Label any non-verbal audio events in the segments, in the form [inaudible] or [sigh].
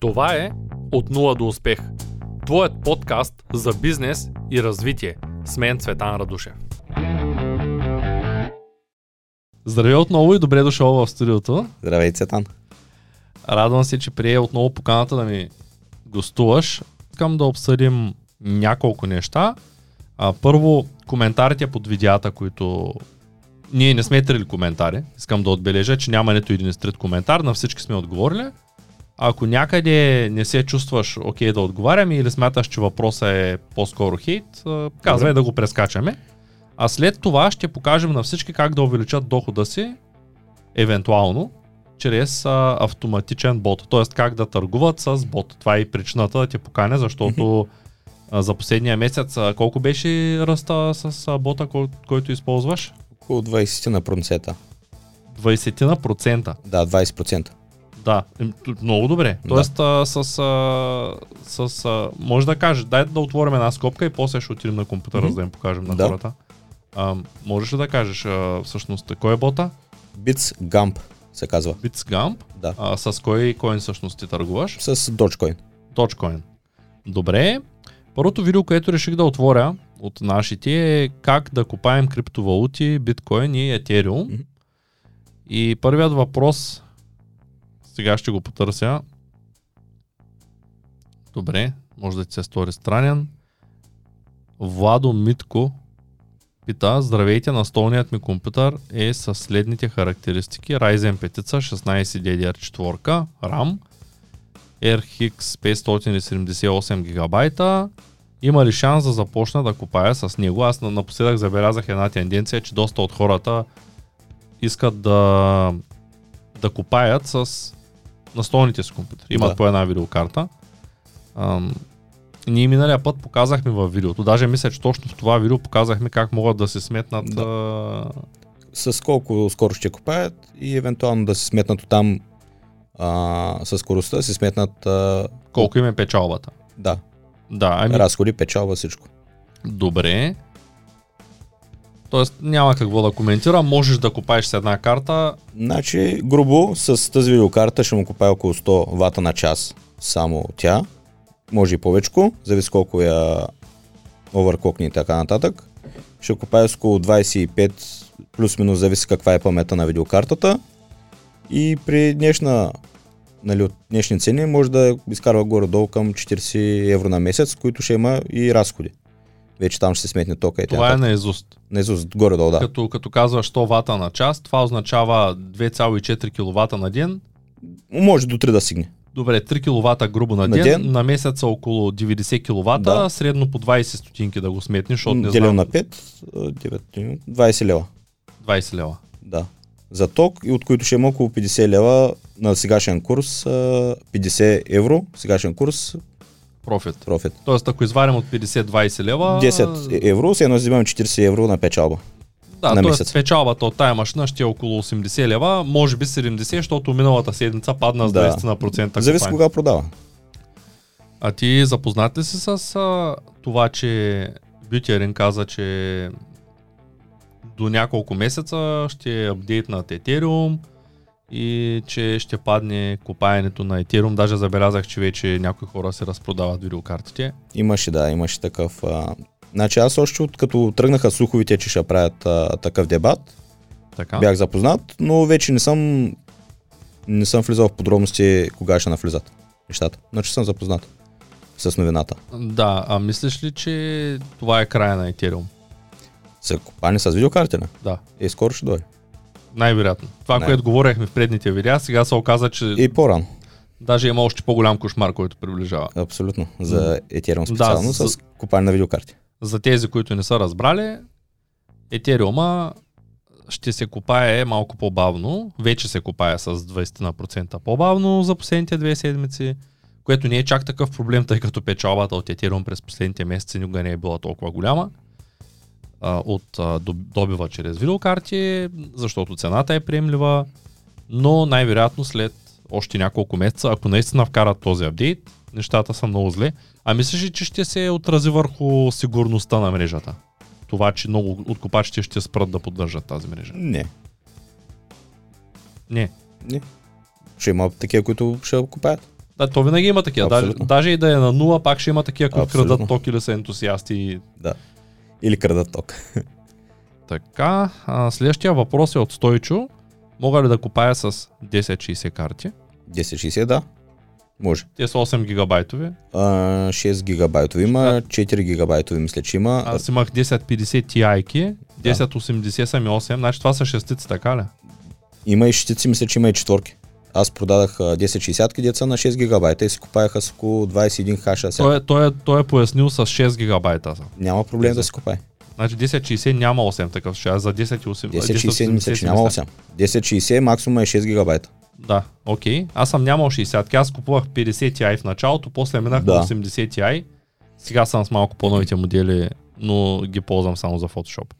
Това е От нула до успех. Твоят подкаст за бизнес и развитие. С мен Цветан Радушев. Здравей отново и добре дошъл в студиото. Здравей, Цветан. Радвам се, че прие отново поканата да ми гостуваш. Искам да обсъдим няколко неща. А, първо, коментарите под видеята, които ние не сме трили коментари. Искам да отбележа, че няма нито един стрит коментар, на всички сме отговорили. Ако някъде не се чувстваш окей да отговаряме или смяташ, че въпросът е по-скоро хейт, казвай да го прескачаме. А след това ще покажем на всички как да увеличат дохода си, евентуално, чрез а, автоматичен бот. Т.е. как да търгуват с бот. Това е и причината да те поканя, защото а, за последния месец а, колко беше ръста с а, бота, кой, който използваш? Около 20 на процента. 20 на процента. Да, 20%. Да, много добре. Да. Тоест, а, с, а, с а, може да кажеш, дай да отворим една скопка и после ще отидем на компютъра, Мгм. за да им покажем на Да. хората. А, можеш ли да кажеш а, всъщност кой е бота? Bits Gump се казва. BitsGamp. Да. А, с кой коин всъщност ти търгуваш? С Dogecoin. Dogecoin. Добре. Първото видео, което реших да отворя от нашите е как да купаем криптовалути, биткоин и етериум. Мгм. И първият въпрос, сега ще го потърся. Добре, може да ти се стори странен. Владо Митко пита, здравейте, настолният ми компютър е с следните характеристики. Ryzen 5 16DDR4 RAM, RX 578 гигабайта. Има ли шанс да започна да купая с него? Аз на- напоследък забелязах една тенденция, че доста от хората искат да, да купаят с настолните си компютри. Имат Да. по една видеокарта. Ам, ние миналия път показахме във видеото, даже мисля, че точно в това видео показахме как могат да се сметнат Да. а, С колко скоро ще купаят и евентуално да се сметнат там а, с скоростта, се сметнат а, колко им е печалбата. да, Да, ами разходи, печалба, всичко. Добре. Тоест няма какво да коментирам, можеш да купаеш с една карта. Значи, грубо, с тази видеокарта ще му купая около 100 вата на час. Само тя. Може и повечко, зависи колко я оверклокне и така нататък. Ще купая с около 25 плюс-минус, зависи каква е памета на видеокартата. И при днешна, нали, от днешни цени може да изкарва горе-долу към 40 евро на месец, които ще има и разходи. Вече там ще се сметне тока и Това е така. наизуст. Наизуст, горе-долу, да. Като, като казваш 100 вата на час, това означава 2,4 кВт на ден. Може до 3 да стигне. Добре, 3 кВт грубо на На ден, ден. на месец около 90 кВт, Да. средно по 20 стотинки да го сметнеш, защото не знам, на 5, 9, 20 лева. 20 лева. Да. За ток, и от които ще има около 50 лева на сегашен курс, а, 50 евро, сегашен курс, Профит. профит. Тоест, ако изварим от 50-20 лева... 10 евро, се едно взимаме 40 евро на печалба. Да, на месец. печалбата от тая машина ще е около 80 лева, може би 70, защото миналата седмица падна с Да. 20 на процента. Зависи кога продава. А ти запознат ли си с а, това, че Бютиерин каза, че до няколко месеца ще е апдейтнат Ethereum и че ще падне копаенето на Ethereum. Даже забелязах, че вече някои хора се разпродават видеокартите. Имаше, да, имаше такъв. А... Значи аз още от като тръгнаха слуховете, че ще правят а, такъв дебат, Така. бях запознат, но вече не съм не съм влизал в подробности кога ще навлизат нещата. Значи съм запознат с новината. Да, а мислиш ли, че това е края на Ethereum? За купане с видеокарти, не? Да. Е, скоро ще дойде. Най-вероятно. Това, Не. което говорихме в предните видеа, сега се оказа, че И по-рано. даже има още по-голям кошмар, който приближава. Абсолютно. За Ethereum Да, специално за- с купане на видеокарти. За тези, които не са разбрали, Етериума ще се копае малко по-бавно. Вече се копае с 20% по-бавно за последните две седмици, което не е чак такъв проблем, тъй като печалбата от Ethereum през последните месеци никога не е била толкова голяма а, от а, доб- добива чрез видеокарти, защото цената е приемлива, но най-вероятно след още няколко месеца, ако наистина вкарат този апдейт, нещата са много зле. А мислиш ли, че ще се отрази върху сигурността на мрежата? Това, че много от копачите ще спрат да поддържат тази мрежа. Не. Не. Не. Ще има такива, които ще купаят. Да, то винаги има такива. Даже, Абсолютно. даже и да е на нула, пак ще има такива, които Абсолютно. крадат ток или са ентусиасти. Да. Или крадат ток. Така, а, следващия въпрос е от Стойчо. Мога ли да купая с 1060 карти? 1060, да. Може. Те са 8 гигабайтови. А, 6 гигабайтови има, 4 гигабайтови мисля, че има. Аз имах 1050 Ti-ки, 1080 са ми 8, значи това са шестици, така ли? Има и шестици, мисля, че има и четворки. Аз продадах а, 1060 деца на 6 гигабайта и си купаяха с около 21 хаша. Той, е, той, е, той е пояснил с 6 гигабайта. Няма проблем да си купай. Значи 1060 няма 8 такъв а за 1080 1060 мисля, че няма мисля. 8. 1060 максимум е 6 гигабайта. Да, окей. Аз съм нямал 60, аз купувах 50 Ti в началото, после минах Да. на 80 Ti. Сега съм с малко по-новите модели, но ги ползвам само за Photoshop.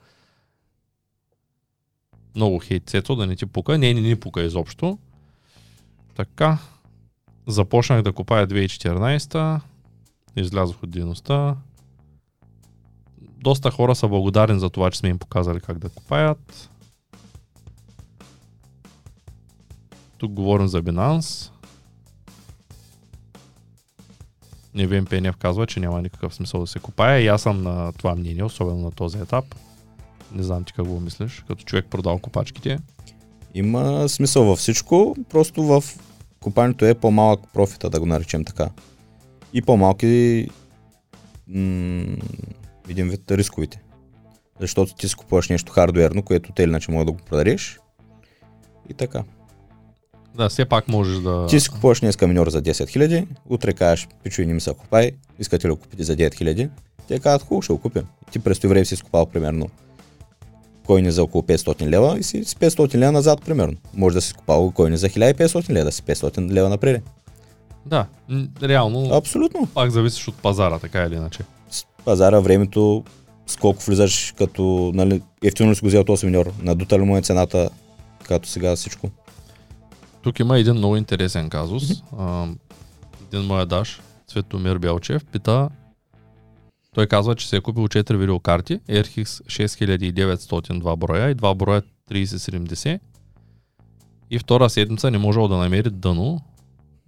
Много хейт сето, да не ти пука. Не, не ни пука изобщо. Така. Започнах да купая 2014. Излязох от дейността. Доста хора са благодарни за това, че сме им показали как да купаят. Тук говорим за Binance. Невен Пенев казва, че няма никакъв смисъл да се купая и аз съм на това мнение, особено на този етап. Не знам ти какво мислиш, като човек продал копачките. Има смисъл във всичко, просто в купането е по-малък профита, да го наречем така. И по-малки м- един вид рисковите. Защото ти си купуваш нещо хардуерно, което те иначе може да го продадеш. И така. Да, все пак можеш да... Ти си купуваш днес каминьор за 10 000, утре кажеш, пичо и не ми се купай, искате ли го купите за 9 000? Те казват, хубаво, ще го купим. Ти през това време си скупал примерно койни за около 500 лева и си с 500 лева назад примерно. Може да си скупал койни за 1500 лева, да си 500 лева напред. Да, реално Абсолютно. пак зависиш от пазара, така или иначе. С пазара времето, с колко влизаш, като нали, ефтино ли си го взел този миньор, надута ли му е цената, като сега всичко. Тук има един много интересен казус. А, един моя даш, Цветомир Белчев, пита той казва, че се е купил 4 видеокарти, RX 6900 два броя и 2 броя 3070 и втора седмица не можел да намери дъно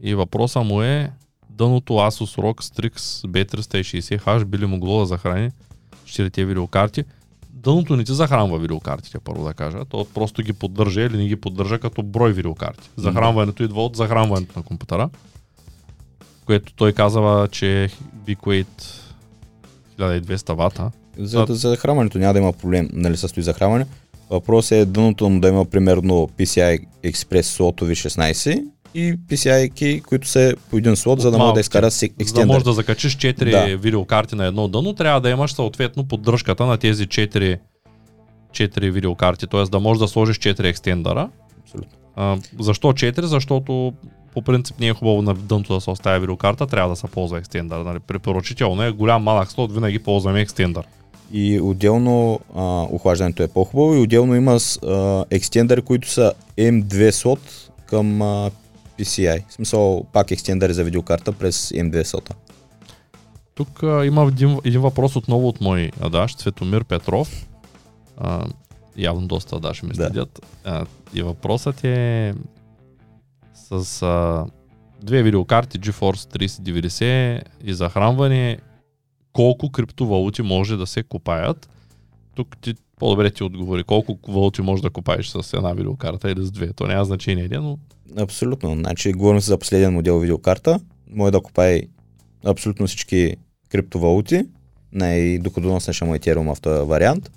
и въпроса му е дъното Asus ROG Strix B360H би ли могло да захрани 4 видеокарти. Дъното не ти захранва видеокартите, първо да кажа. То просто ги поддържа или не ги поддържа като брой видеокарти. Захранването идва от захранването на компютъра, което той казва, че Bicweight 1200 вата. За, за захранването няма да има проблем, нали, състои захранване. Въпросът е дъното му да има примерно PCI Express слотови 16 и PCI, които са по един слот, за да може да изкарат си За да екстендър. можеш да закачиш 4 Да. видеокарти на едно дъно, трябва да имаш съответно поддръжката на тези 4, 4 видеокарти, т.е. да можеш да сложиш 4 екстендъра. Абсолютно. А, защо 4? Защото по принцип не е хубаво на дъното да се оставя видеокарта, трябва да се ползва екстендър. Нали? Препоръчително е голям малък слот, винаги ползваме екстендър. И отделно а, охлаждането е по-хубаво и отделно има а, които са M2 слот към а, PCI. В смисъл пак екстендъри за видеокарта през M2 слота. Тук а, има един, един въпрос отново от мой адаш, Цветомир Петров. А, явно доста адаши ме Да. следят. А, и въпросът е с а, две видеокарти GeForce 3090 и захранване, колко криптовалути може да се купаят. Тук ти по-добре ти отговори колко валути може да купаеш с една видеокарта или с две. То няма значение, един, но Абсолютно. Значи говорим се за последен модел видеокарта. Може да купай абсолютно всички криптовалути. Най-доходоносен ще му е Ethereum в този вариант.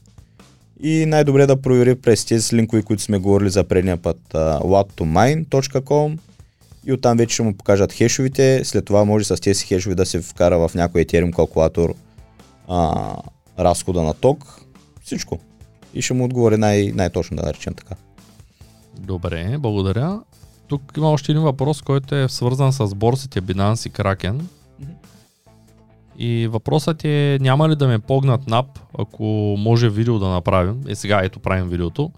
И най-добре да провери през тези линкове, които сме говорили за предния път uh, whattomine.com и оттам вече ще му покажат хешовите. След това може с тези хешови да се вкара в някой Ethereum калкулатор а, разхода на ток. Всичко. И ще му отговори най- най-точно да наречем така. Добре, благодаря. Тук има още един въпрос, който е свързан с борсите Binance и Kraken. И въпросът е, няма ли да ме погнат NAP, ако може видео да направим. Е, сега ето правим видеото.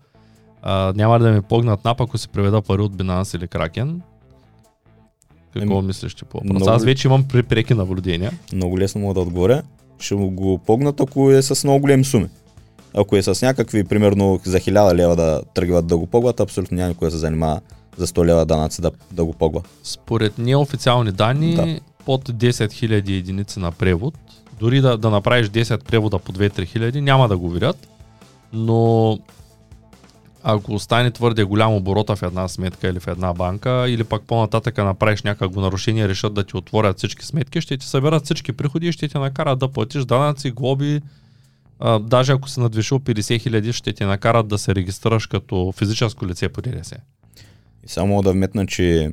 А, няма ли да ме погнат NAP, ако се преведа пари от Binance или Kraken? Какво Еми, мислиш ти по въпроса? много- Аз вече имам пре- преки наблюдения. Много лесно мога да отговоря. Ще му го погнат, ако е с много големи суми. Ако е с някакви, примерно за 1000 лева да тръгват да го погват, абсолютно няма никой да се занимава за 100 лева данъци да, да го погва. Според неофициални данни, Да. Под 10 000 единици на превод, дори да, да направиш 10 превода по 2-3 хиляди, няма да го видят, но ако стане твърде голям оборота в една сметка или в една банка, или пък по-нататък направиш някакво нарушение, решат да ти отворят всички сметки, ще ти съберат всички приходи и ще те накарат да платиш данъци, глоби, а, даже ако си надвишил 50 хиляди, ще те накарат да се регистрираш като физическо лице по ДДС. И само да вметна, че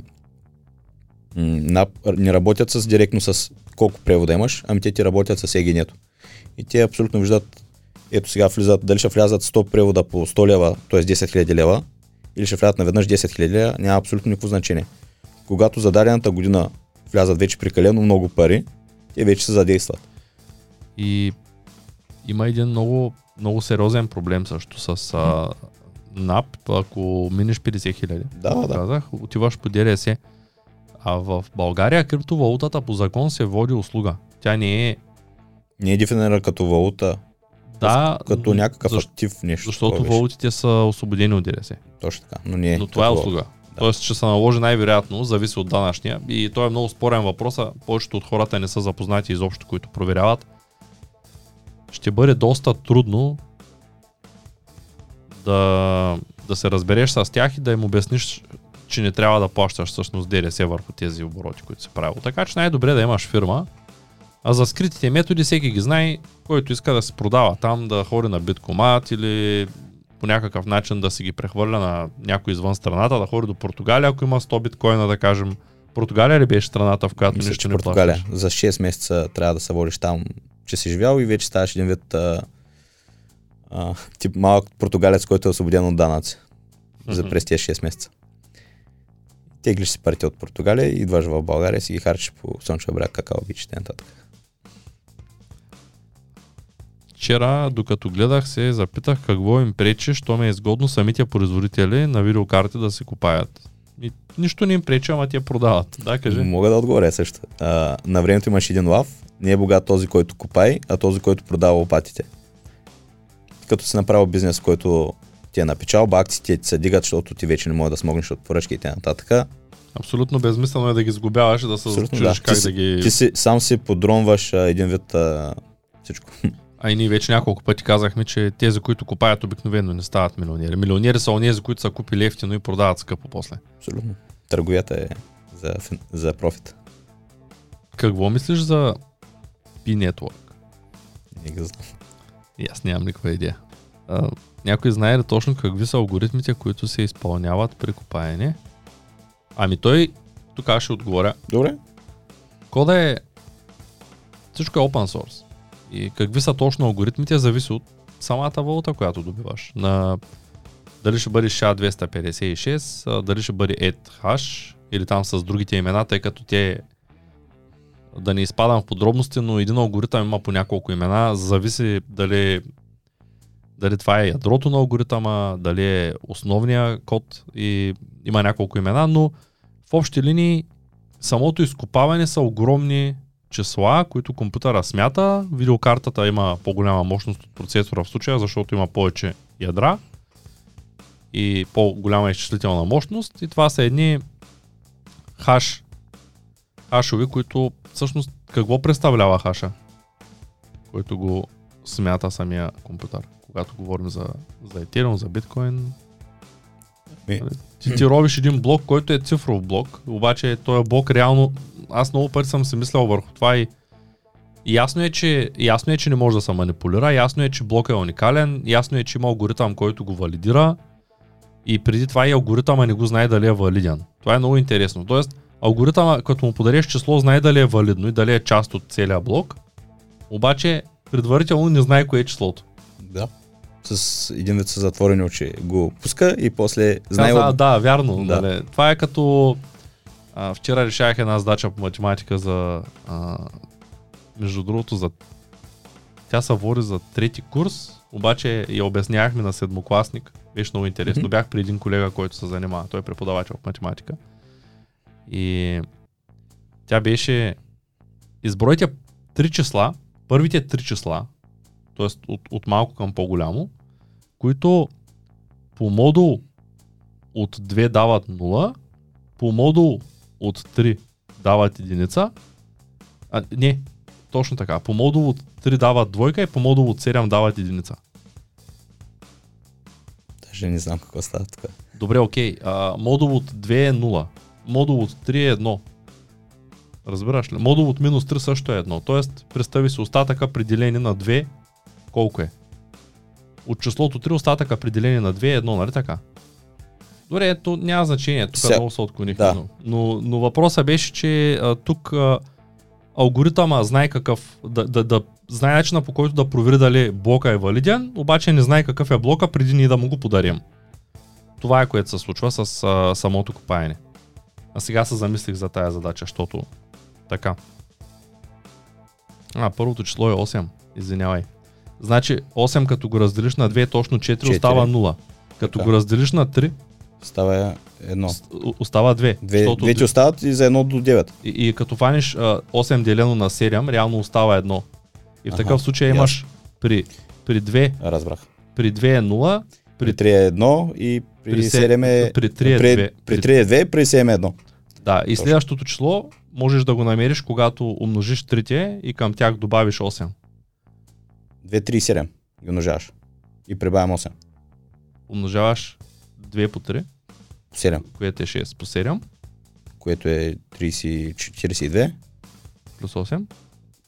не работят с директно с колко превода имаш, ами те ти работят с егенето. И те абсолютно виждат, ето сега влизат, дали ще влязат 100 превода по 100 лева, т.е. 10 000 лева, или ще влязат наведнъж 10 000 лева, няма абсолютно никакво значение. Когато за дадената година влязат вече прекалено много пари, те вече се задействат. И има един много, много сериозен проблем също с а, НАП, ако минеш 50 хиляди. Да, да. Казах, отиваш по ДРС. А в България криптовалутата по закон се води услуга. Тя не е... Не е дефинирана като валута, Да, като някакъв защ- актив нещо. защото валутите са освободени от ДРС. Точно така, но не Но това е услуга. да. Тоест, че се наложи най-вероятно, зависи от данъчния. И той е много спорен въпрос, а повечето от хората не са запознати изобщо, които проверяват. Ще бъде доста трудно да, да се разбереш с тях и да им обясниш, че не трябва да плащаш всъщност ДДС върху тези обороти, които се правят. Така че най-добре да имаш фирма, а за скритите методи всеки ги знае, който иска да се продава там, да ходи на биткомат или по някакъв начин да си ги прехвърля на някой извън страната, да ходи до Португалия, ако има 100 биткоина, да кажем. Португалия ли беше страната, в която Мисля, нищо не Португалия. плащаш? За 6 месеца трябва да се водиш там, че си живял и вече ставаш един вид а, а, тип малък португалец, който е освободен от данъци за през тези 6 месеца. Теглиш си парите от Португалия, идваш в България си ги харчиш по Слънчев бряг, какао бич и нататък. Вчера, докато гледах се, запитах какво им пречи, що ме е изгодно самите производители на видеокарти да се купаят. И нищо не им пречи, ама те продават. Да, кажи. Мога да отговоря също. А, на времето имаш един лав, не е богат този, който купай, а този, който продава лопатите. Като си направил бизнес, който ти е на печалба, акциите ти се дигат, защото ти вече не можеш да смогнеш от поръчки и т.н. Абсолютно безмислено е да ги сгубяваш да се Абсолютно, чудиш да. как Ти да ги... Ти си, сам си подронваш а, един вид а, всичко. А и ние вече няколко пъти казахме, че тези, които купаят обикновено не стават милионери. Милионери са онези, които са купили ефтино и продават скъпо после. Абсолютно. Търговията е за, за профит. Какво мислиш за P-Network? Не го знам. И аз нямам никаква идея. А, някой знае ли точно какви са алгоритмите, които се изпълняват при копаене? Ами той, тук аз ще отговоря. Добре. Кода е... Всичко е open source. И какви са точно алгоритмите, зависи от самата валута, която добиваш. На дали ще бъде SHA-256, а, дали ще бъде ETH, или там с другите имена, тъй като те да не изпадам в подробности, но един алгоритъм има по няколко имена, зависи дали дали това е ядрото на алгоритъма, дали е основния код и има няколко имена, но в общи линии самото изкопаване са огромни числа, които компютъра смята. Видеокартата има по-голяма мощност от процесора в случая, защото има повече ядра и по-голяма изчислителна мощност. И това са едни хаш, хашови, които всъщност какво представлява хаша, който го смята самия компютър. Когато говорим за, за Ethereum, за биткоин, Ми, ти, ти робиш един блок, който е цифров блок, обаче този блок реално, аз много пъти съм си мислял върху това и ясно е, че, ясно е, че не може да се манипулира, ясно е, че блок е уникален, ясно е, че има алгоритъм, който го валидира и преди това и алгоритъма не го знае дали е валиден. Това е много интересно. Тоест, алгоритъма, като му подариш число, знае дали е валидно и дали е част от целия блок, обаче предварително не знае кое е числото. да. С един вид с затворени очи го пуска и после знае... Каза, да, вярно. Да. Да. Нали. Това е като а, вчера решавах една задача по математика за а, между другото за тя се води за трети курс, обаче я обяснявахме на седмокласник. Беше много интересно. Мгм. Бях при един колега, който се занимава. Той е преподавател по математика. И тя беше избройте три числа, първите три числа, т.е. От, от малко към по-голямо, които по модул от 2 дават 0, по модул от 3 дават единица. А, не, точно така. По модул от 3 дават двойка и по модул от 7 дават единица. Даже не знам какво става тук. Добре, окей. А, модул от 2 е 0. Модул от 3 е 1. Разбираш ли? Модул от минус 3 също е 1. Тоест, представи си остатъка при деление на 2, колко е? От числото 3 остатъка при деление на 2 е 1, нали така? Добре, ето няма значение, тук Ся- много се отклонихме. да. Но, но, но въпросът беше, че а, тук а, алгоритъма знае какъв, да, да, да знае начина по който да провери дали блока е валиден, обаче не знае какъв е блока преди ние да му го подарим. Това е което се случва с а, самото копаене. А сега се замислих за тая задача, защото така. А, първото число е 8. Извинявай. Значи 8 като го разделиш на 2 точно 4, Четири. остава 0. Като Така. го разделиш на 3 Става едно. Ост- остава 2. Две, защото две ти остават и за едно до 9. и, и като фаниш а, 8 делено на 7, реално остава 1. И в Аха, такъв случай имаш при, при 2, Разбрах. при 2 е 0, При 3 е 1 и при, При се- 7 е... при 3 е при, две. при При- 3 е 2, при 7 е 1. да, и Точно. следващото число можеш да го намериш, когато умножиш трите и към тях добавиш 8. 2, 3 и 7 ги умножаваш. И прибавям 8. Умножаваш 2 по 3, 7, което е 6 по 7, което е 30, 42, плюс 8.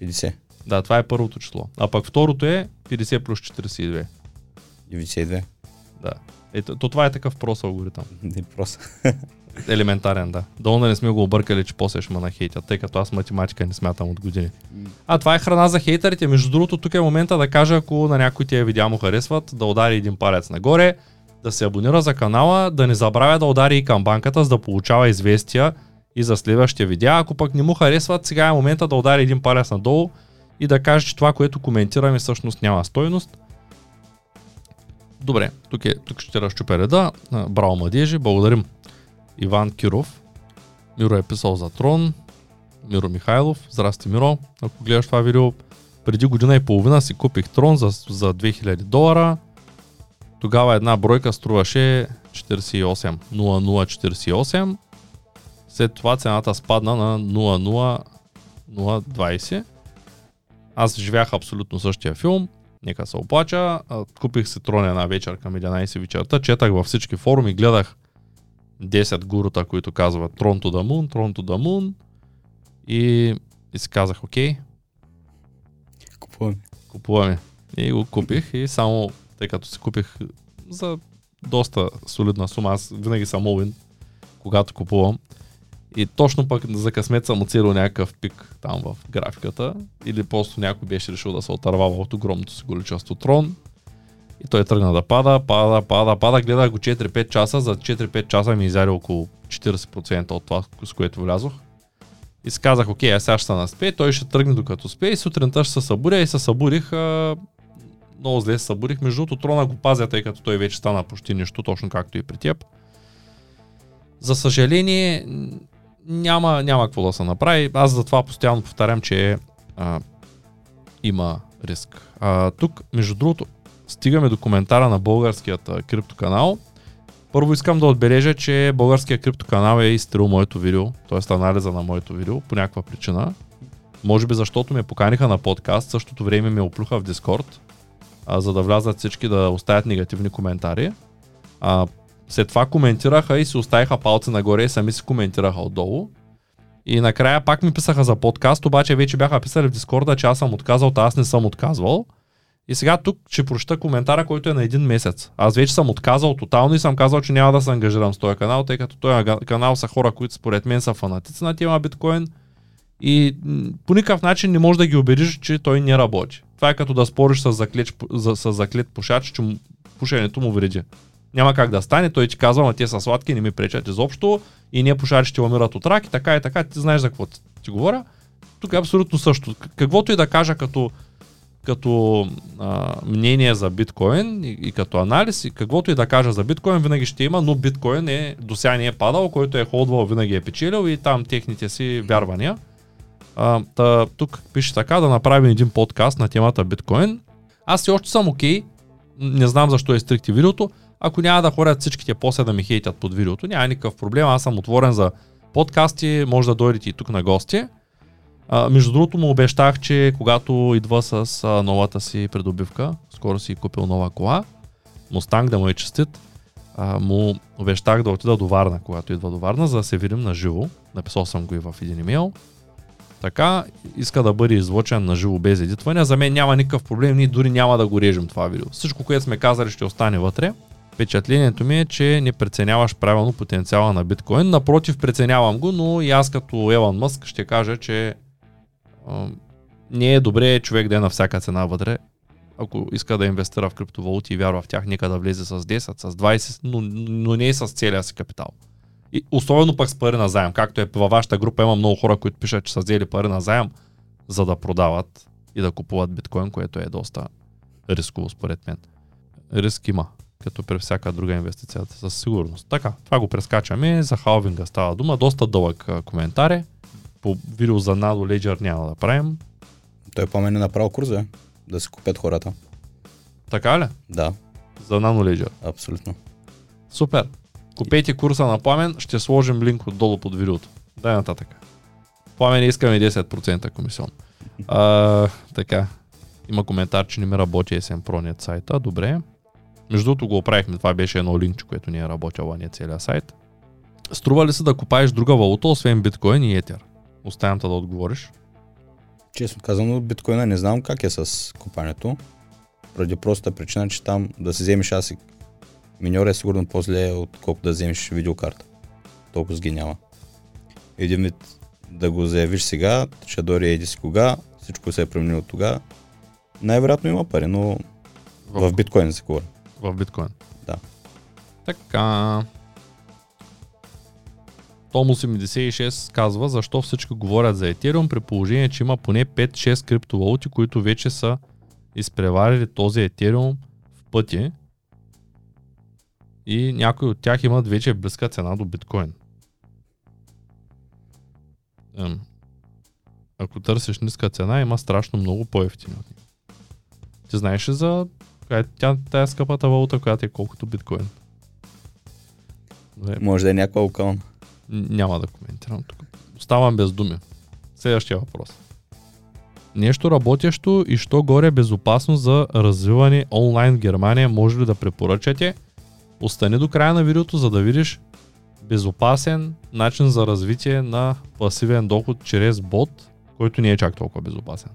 50, Да, това е първото число. А пък второто е 50 плюс 42. 92. Да. Ето, то това е такъв прост алгоритъм. Не просто. [laughs] Елементарен, да. Долу да не сме го объркали, че после ще ме нахейтят, тъй като аз математика не смятам от години. А, това е храна за хейтерите. Между другото, тук е момента да кажа, ако на някой тия видеа му харесват, да удари един палец нагоре, да се абонира за канала, да не забравя да удари и камбанката, за да получава известия и за следващия видеа. Ако пък не му харесват, сега е момента да удари един палец надолу и да каже, че това, което коментираме, всъщност няма стойност. Добре, тук, е, тук ще разчупя реда. Браво, младежи, благодарим. Иван Киров. Миро е писал за Трон. Миро Михайлов. Здрасти, Миро. Ако гледаш това видео, преди година и половина си купих Трон за, за 2000 долара. Тогава една бройка струваше 48. 0048. След това цената спадна на 00020. Аз живях абсолютно същия филм. Нека се оплача. Купих си Трон една вечер към 11 вечерта. Четах във всички форуми, гледах 10 гурута, които казват Tron to the Moon, Tron to the Moon. И, и си казах, окей, Купуваме. купуваме. И го купих и само, тъй като си купих за доста солидна сума, аз винаги съм овин, когато купувам. И точно пък за късмет съм оцелил някакъв пик там в графиката. Или просто някой беше решил да се отървава от огромното си количество трон. И той тръгна да пада, пада, пада, пада. Гледах го 4-5 часа. За 4-5 часа ми изяде около 40% от това, с което влязох. И си казах, окей, аз сега ще се наспе, той ще тръгне докато спе и сутринта ще се събудя и се събудих. А, много зле се събудих. Между другото, трона го пазя, тъй като той вече стана почти нищо, точно както и при теб. За съжаление, няма, няма какво да се направи. Аз затова постоянно повтарям, че а, има риск. А, тук, между другото, стигаме до коментара на българският криптоканал. Първо искам да отбележа, че българският криптоканал е изстрел моето видео, т.е. анализа на моето видео, по някаква причина. Може би защото ме поканиха на подкаст, същото време ме оплюха в Дискорд, а, за да влязат всички да оставят негативни коментари. А, след това коментираха и си оставиха палци нагоре и сами си коментираха отдолу. И накрая пак ми писаха за подкаст, обаче вече бяха писали в Дискорда, че аз съм отказал, аз не съм отказвал. И сега тук ще прочета коментара, който е на един месец. Аз вече съм отказал тотално и съм казал, че няма да се ангажирам с този канал, тъй като този канал са хора, които според мен са фанатици на тема биткоин и по никакъв начин не можеш да ги убедиш, че той не работи. Това е като да спориш с заклет, за, с заклет пушач, че пушенето му вреди. Няма как да стане, той ти казва, ама те са сладки, не ми пречат изобщо и ние пушачите умират от рак и така и така, ти знаеш за какво ти, ти говоря. Тук е абсолютно също. Каквото и да кажа като, като а, мнение за биткоин и, и като анализ, и каквото и да кажа за биткоин, винаги ще има, но биткоин е, до сега не е падал, който е холдвал, винаги е печелил и там техните си вярвания. А, та, тук пише така, да направим един подкаст на темата биткоин. Аз все още съм окей, не знам защо изтрихте видеото. Ако няма да ходят всичките после да ми хейтят под видеото, няма никакъв проблем. Аз съм отворен за подкасти, може да дойдете и тук на гости. А, между другото му обещах, че когато идва с а, новата си придобивка, скоро си купил нова кола, Мустанг да му е честит, а, му обещах да отида до Варна, когато идва до Варна, за да се видим на живо. Написал съм го и в един имейл. Така, иска да бъде излъчен на живо без едитване. За мен няма никакъв проблем, ние дори няма да го режем това видео. Всичко, което сме казали, ще остане вътре. Впечатлението ми е, че не преценяваш правилно потенциала на биткоин. Напротив, преценявам го, но и аз като Елон Мъск ще кажа, че а, не е добре човек да е на всяка цена вътре. Ако иска да инвестира в криптовалути и вярва в тях, нека да влезе с 10, с 20, но, но не е с целия си капитал. И особено пък с пари на заем, както е във вашата група, има много хора, които пишат, че са взели пари на заем, за да продават и да купуват биткоин, което е доста рисково според мен. Риск има, като при всяка друга инвестиция, със сигурност. Така, това го прескачаме, за халвинга става дума, доста дълъг коментар е. По видео за Nado Ledger няма да правим. Той по мен е направил курса, да се купят хората. Така ли? Да, За Nano Ledger. абсолютно. Супер. Купете курса на Пламен, ще сложим линк отдолу под видеото. Дай нататък. Пламен искаме 10% комисион. А, така. Има коментар, че не ми работи SM Pro Net сайта. Добре. Между другото го оправихме. Това беше едно линкче, което не е работило, а не целият сайт. Струва ли се да купаеш друга валута, освен биткоин и етер? Оставям те да отговориш. Честно казано, биткоина не знам как е с купането. Поради простата причина, че там да си вземеш аз и миньор е сигурно по-зле, отколкото да вземеш видеокарта. Толкова ги няма. Един вид да го заявиш сега, ще дойде еди си кога, всичко се е променило тогава. Най-вероятно има пари, но в, в биткоин се говори. В биткоин. Да. Така. Томо 76 казва, защо всички говорят за Ethereum, при положение, че има поне 5-6 криптовалути, които вече са изпреварили този Ethereum в пъти и някои от тях имат вече близка цена до биткоин. Ем, ако търсиш ниска цена, има страшно много по-ефтини. от. Ти знаеш ли за коя е тя, тая скъпата валута, която е колкото биткоин? Добре, Може да е някаква локална. Няма да коментирам тук. Оставам без думи. Следващия въпрос. Нещо работещо и що горе безопасно за развиване онлайн в Германия може ли да препоръчате? Остани до края на видеото, за да видиш безопасен начин за развитие на пасивен доход чрез бот, който не е чак толкова безопасен.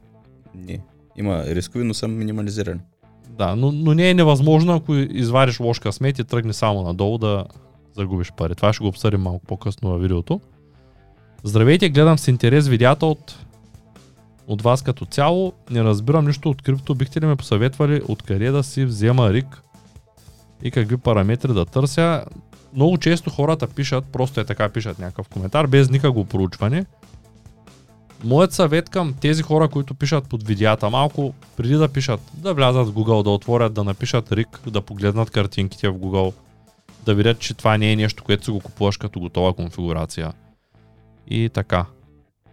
Не. Има рискови, но са минимализирани. Да, но, но не е невъзможно, ако извадиш лош късмет и тръгне само надолу да загубиш пари. Това ще го обсъдим малко по-късно във видеото. Здравейте, гледам с интерес видеята от, от вас като цяло. Не разбирам нищо от крипто. Бихте ли ме посъветвали откъде да си взема рик и какви параметри да търся? Много често хората пишат, просто е така пишат някакъв коментар, без никакво проучване. Моят съвет към тези хора, които пишат под видеята, малко преди да пишат, да влязат в Google, да отворят, да напишат рик, да погледнат картинките в Google, да видят, че това не е нещо, което си го купуваш като готова конфигурация. И така.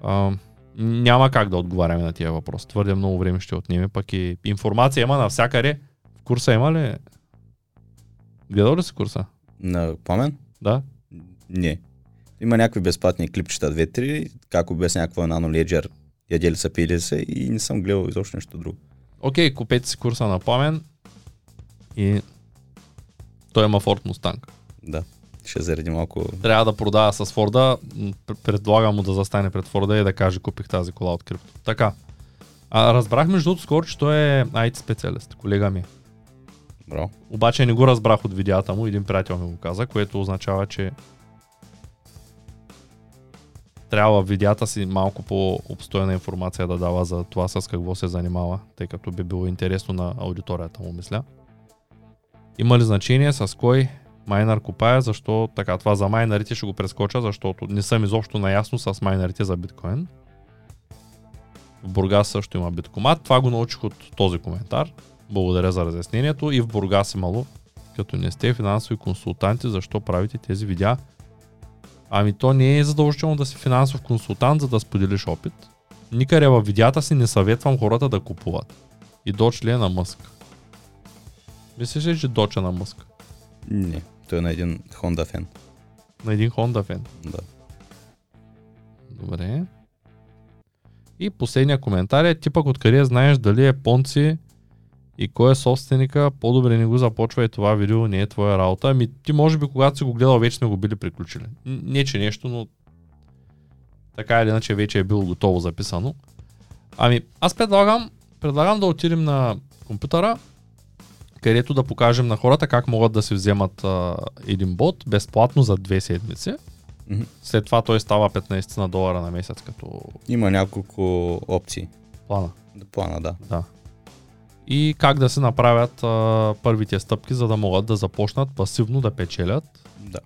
А, няма как да отговаряме на тия въпрос. Твърде много време ще отнеме, пък и информация има навсякъде. В курса има ли? Гледал ли си курса? На пламен? Да? Не. Има някакви безплатни клипчета, две-три, как без някаква нано Ledger, ядели са, пили се и не съм гледал изобщо нещо друго. Окей, купете си курса на пламен и той има Ford Mustang. Да. Ще заради малко... Трябва да продава с Форда, предлагам му да застане пред Форда и да каже купих тази кола от крипто. Така. А, разбрах между другото скоро, че той е IT специалист, колега ми. Браво. Обаче не го разбрах от видеята му, един приятел ми го каза, което означава, че трябва в видеята си малко по-обстойна информация да дава за това с какво се занимава, тъй като би било интересно на аудиторията му, мисля. Има ли значение с кой майнер купая, защо така това за майнерите ще го прескоча, защото не съм изобщо наясно с майнерите за биткоин. В Бургас също има биткомат. Това го научих от този коментар. Благодаря за разяснението. И в Бургас имало, като не сте финансови консултанти, защо правите тези видеа? Ами то не е задължително да си финансов консултант, за да споделиш опит. Никъде във видеята си не съветвам хората да купуват. И Доч ли е на Мъск? Мислиш ли, че Доч е на Мъск? Не, той е на един Honda фен. На един Honda фен. Да. Добре. И последния коментар е, ти пък откъде знаеш дали е Понци и кой е собственика, по-добре не го започва и това видео не е твоя работа. Ами ти може би когато си го гледал вече сме го били приключили. Не че нещо, но така или иначе вече е било готово записано. Ами аз предлагам, предлагам да отидем на компютъра, където да покажем на хората как могат да си вземат а, един бот безплатно за две седмици. Мгм. След това той става 15 на долара на месец като Има няколко опции. плана. Плана, да. Да. И как да се направят а, първите стъпки, за да могат да започнат пасивно да печелят. Да.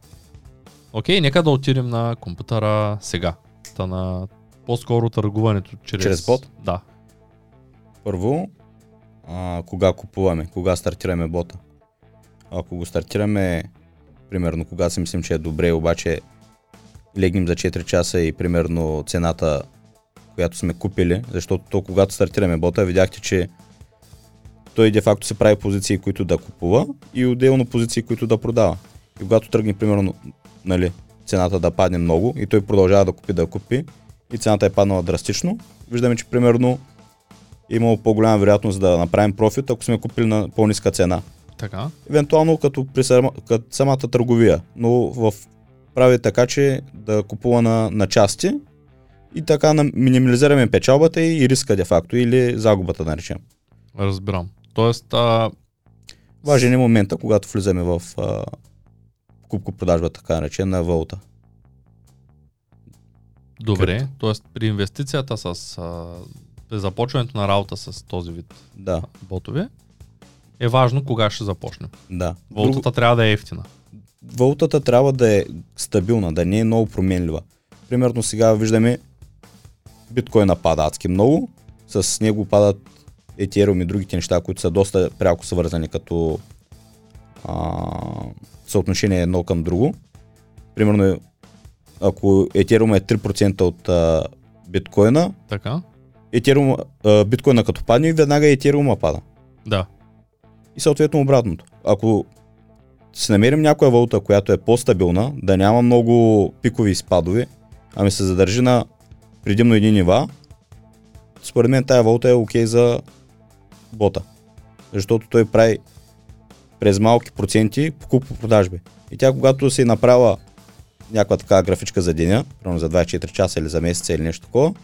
Окей, нека да отидем на компютъра сега. Та на по-скоро търгуването чрез... Чрез бот? Да. Първо, а, кога купуваме, кога стартираме бота. Ако го стартираме, примерно, кога си мислим, че е добре, обаче легнем за 4 часа и примерно цената, която сме купили, защото то когато стартираме бота, видяхте, че той де-факто се прави позиции, които да купува и отделно позиции, които да продава. И когато тръгне, примерно, нали, цената да падне много и той продължава да купи, да купи и цената е паднала драстично, виждаме, че примерно е имало по-голяма вероятност да направим профит, ако сме купили на по-ниска цена. Така. Евентуално като при сама, като самата търговия, но в прави така, че да купува на, на части и така на, минимализираме печалбата и, и риска де-факто или загубата да наречем. Разбирам. Тоест, а, Важен е момента, когато влизаме в а, купко-продажба, така наречем, на валута. добре. Тоест, при инвестицията с... А, при започването на работа с този вид Да, ботове, е важно кога ще започнем. да. Валутата трябва да е ефтина. валутата трябва да е стабилна, да не е много променлива. Примерно сега виждаме биткоина пада адски много, с него падат Ethereum и другите неща, които са доста пряко свързани като а, съотношение едно към друго. Примерно ако Ethereum е 3% от а, биткоина, Така? Ethereum, а, биткоина като падне, веднага Ethereum пада Да. и съответно обратното. Ако си намерим някоя валута, която е по-стабилна, да няма много пикови и спадове, ами се задържи на предимно едни нива, според мен тая валута е окей за бота. Защото той прави през малки проценти покупко-продажби. И тя когато си направила някаква така графичка за деня, примерно за 24 часа или за месеца или нещо такова,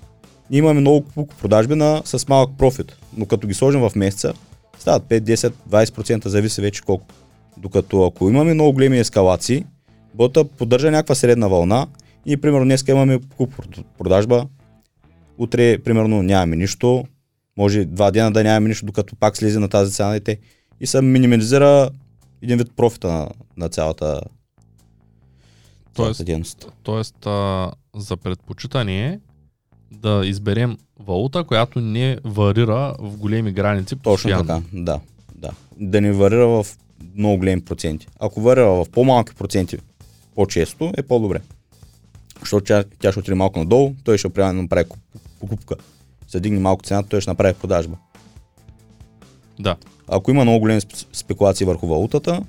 ние имаме много покупко-продажби на, с малък профит. Но като ги сложим в месеца, стават 5, 10, 20%, зависи вече колко. Докато ако имаме много големи ескалации, бота поддържа някаква средна вълна и примерно днес имаме продажба, утре примерно нямаме нищо, може два дена да нямаме нищо, докато пак слезе на тази цена и те. И се минимализира един вид профита на, на цялата, цялата дейност. Тоест, а, за предпочитание да изберем валута, която не варира в големи граници Точно постоянно. така, да, да. Да не варира в много големи проценти. Ако варира в по-малки проценти по-често, е по-добре. Защото тя, тя ще отиде малко надолу, той ще направи куп- покупка. Се дигне малко цената, той ще направи продажба. Да. Ако има много големи сп- спекулации върху валутата,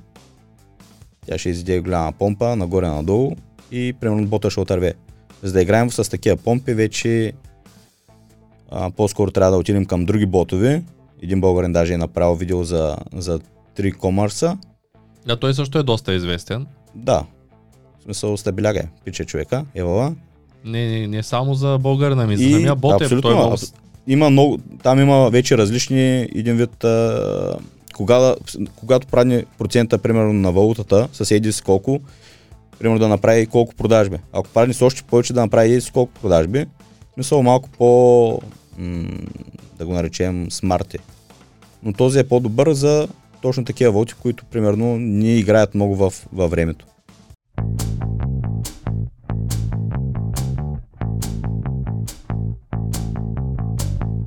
тя ще изиде голяма помпа нагоре-надолу и примерно бота ще отърве. За да играем с такива помпи, вече а, по-скоро трябва да отидем към други ботове. Един българин даже е направил видео за, за 3 комърса. Да, той също е доста известен. Да, в смисъл стабиляга е, пиче човека, евала. Не, не, не само за българина ми, за самия бот е, абсолютно, той абс- има много, там има вече различни един вид, а, кога, когато прави процента, примерно на валутата, с еди с колко, примерно да направи колко продажби. Ако прави с още повече да направи еди с колко продажби, смисъл малко по, м- да го наречем, смарти. Но този е по-добър за точно такива валути, които примерно не играят много в, във времето.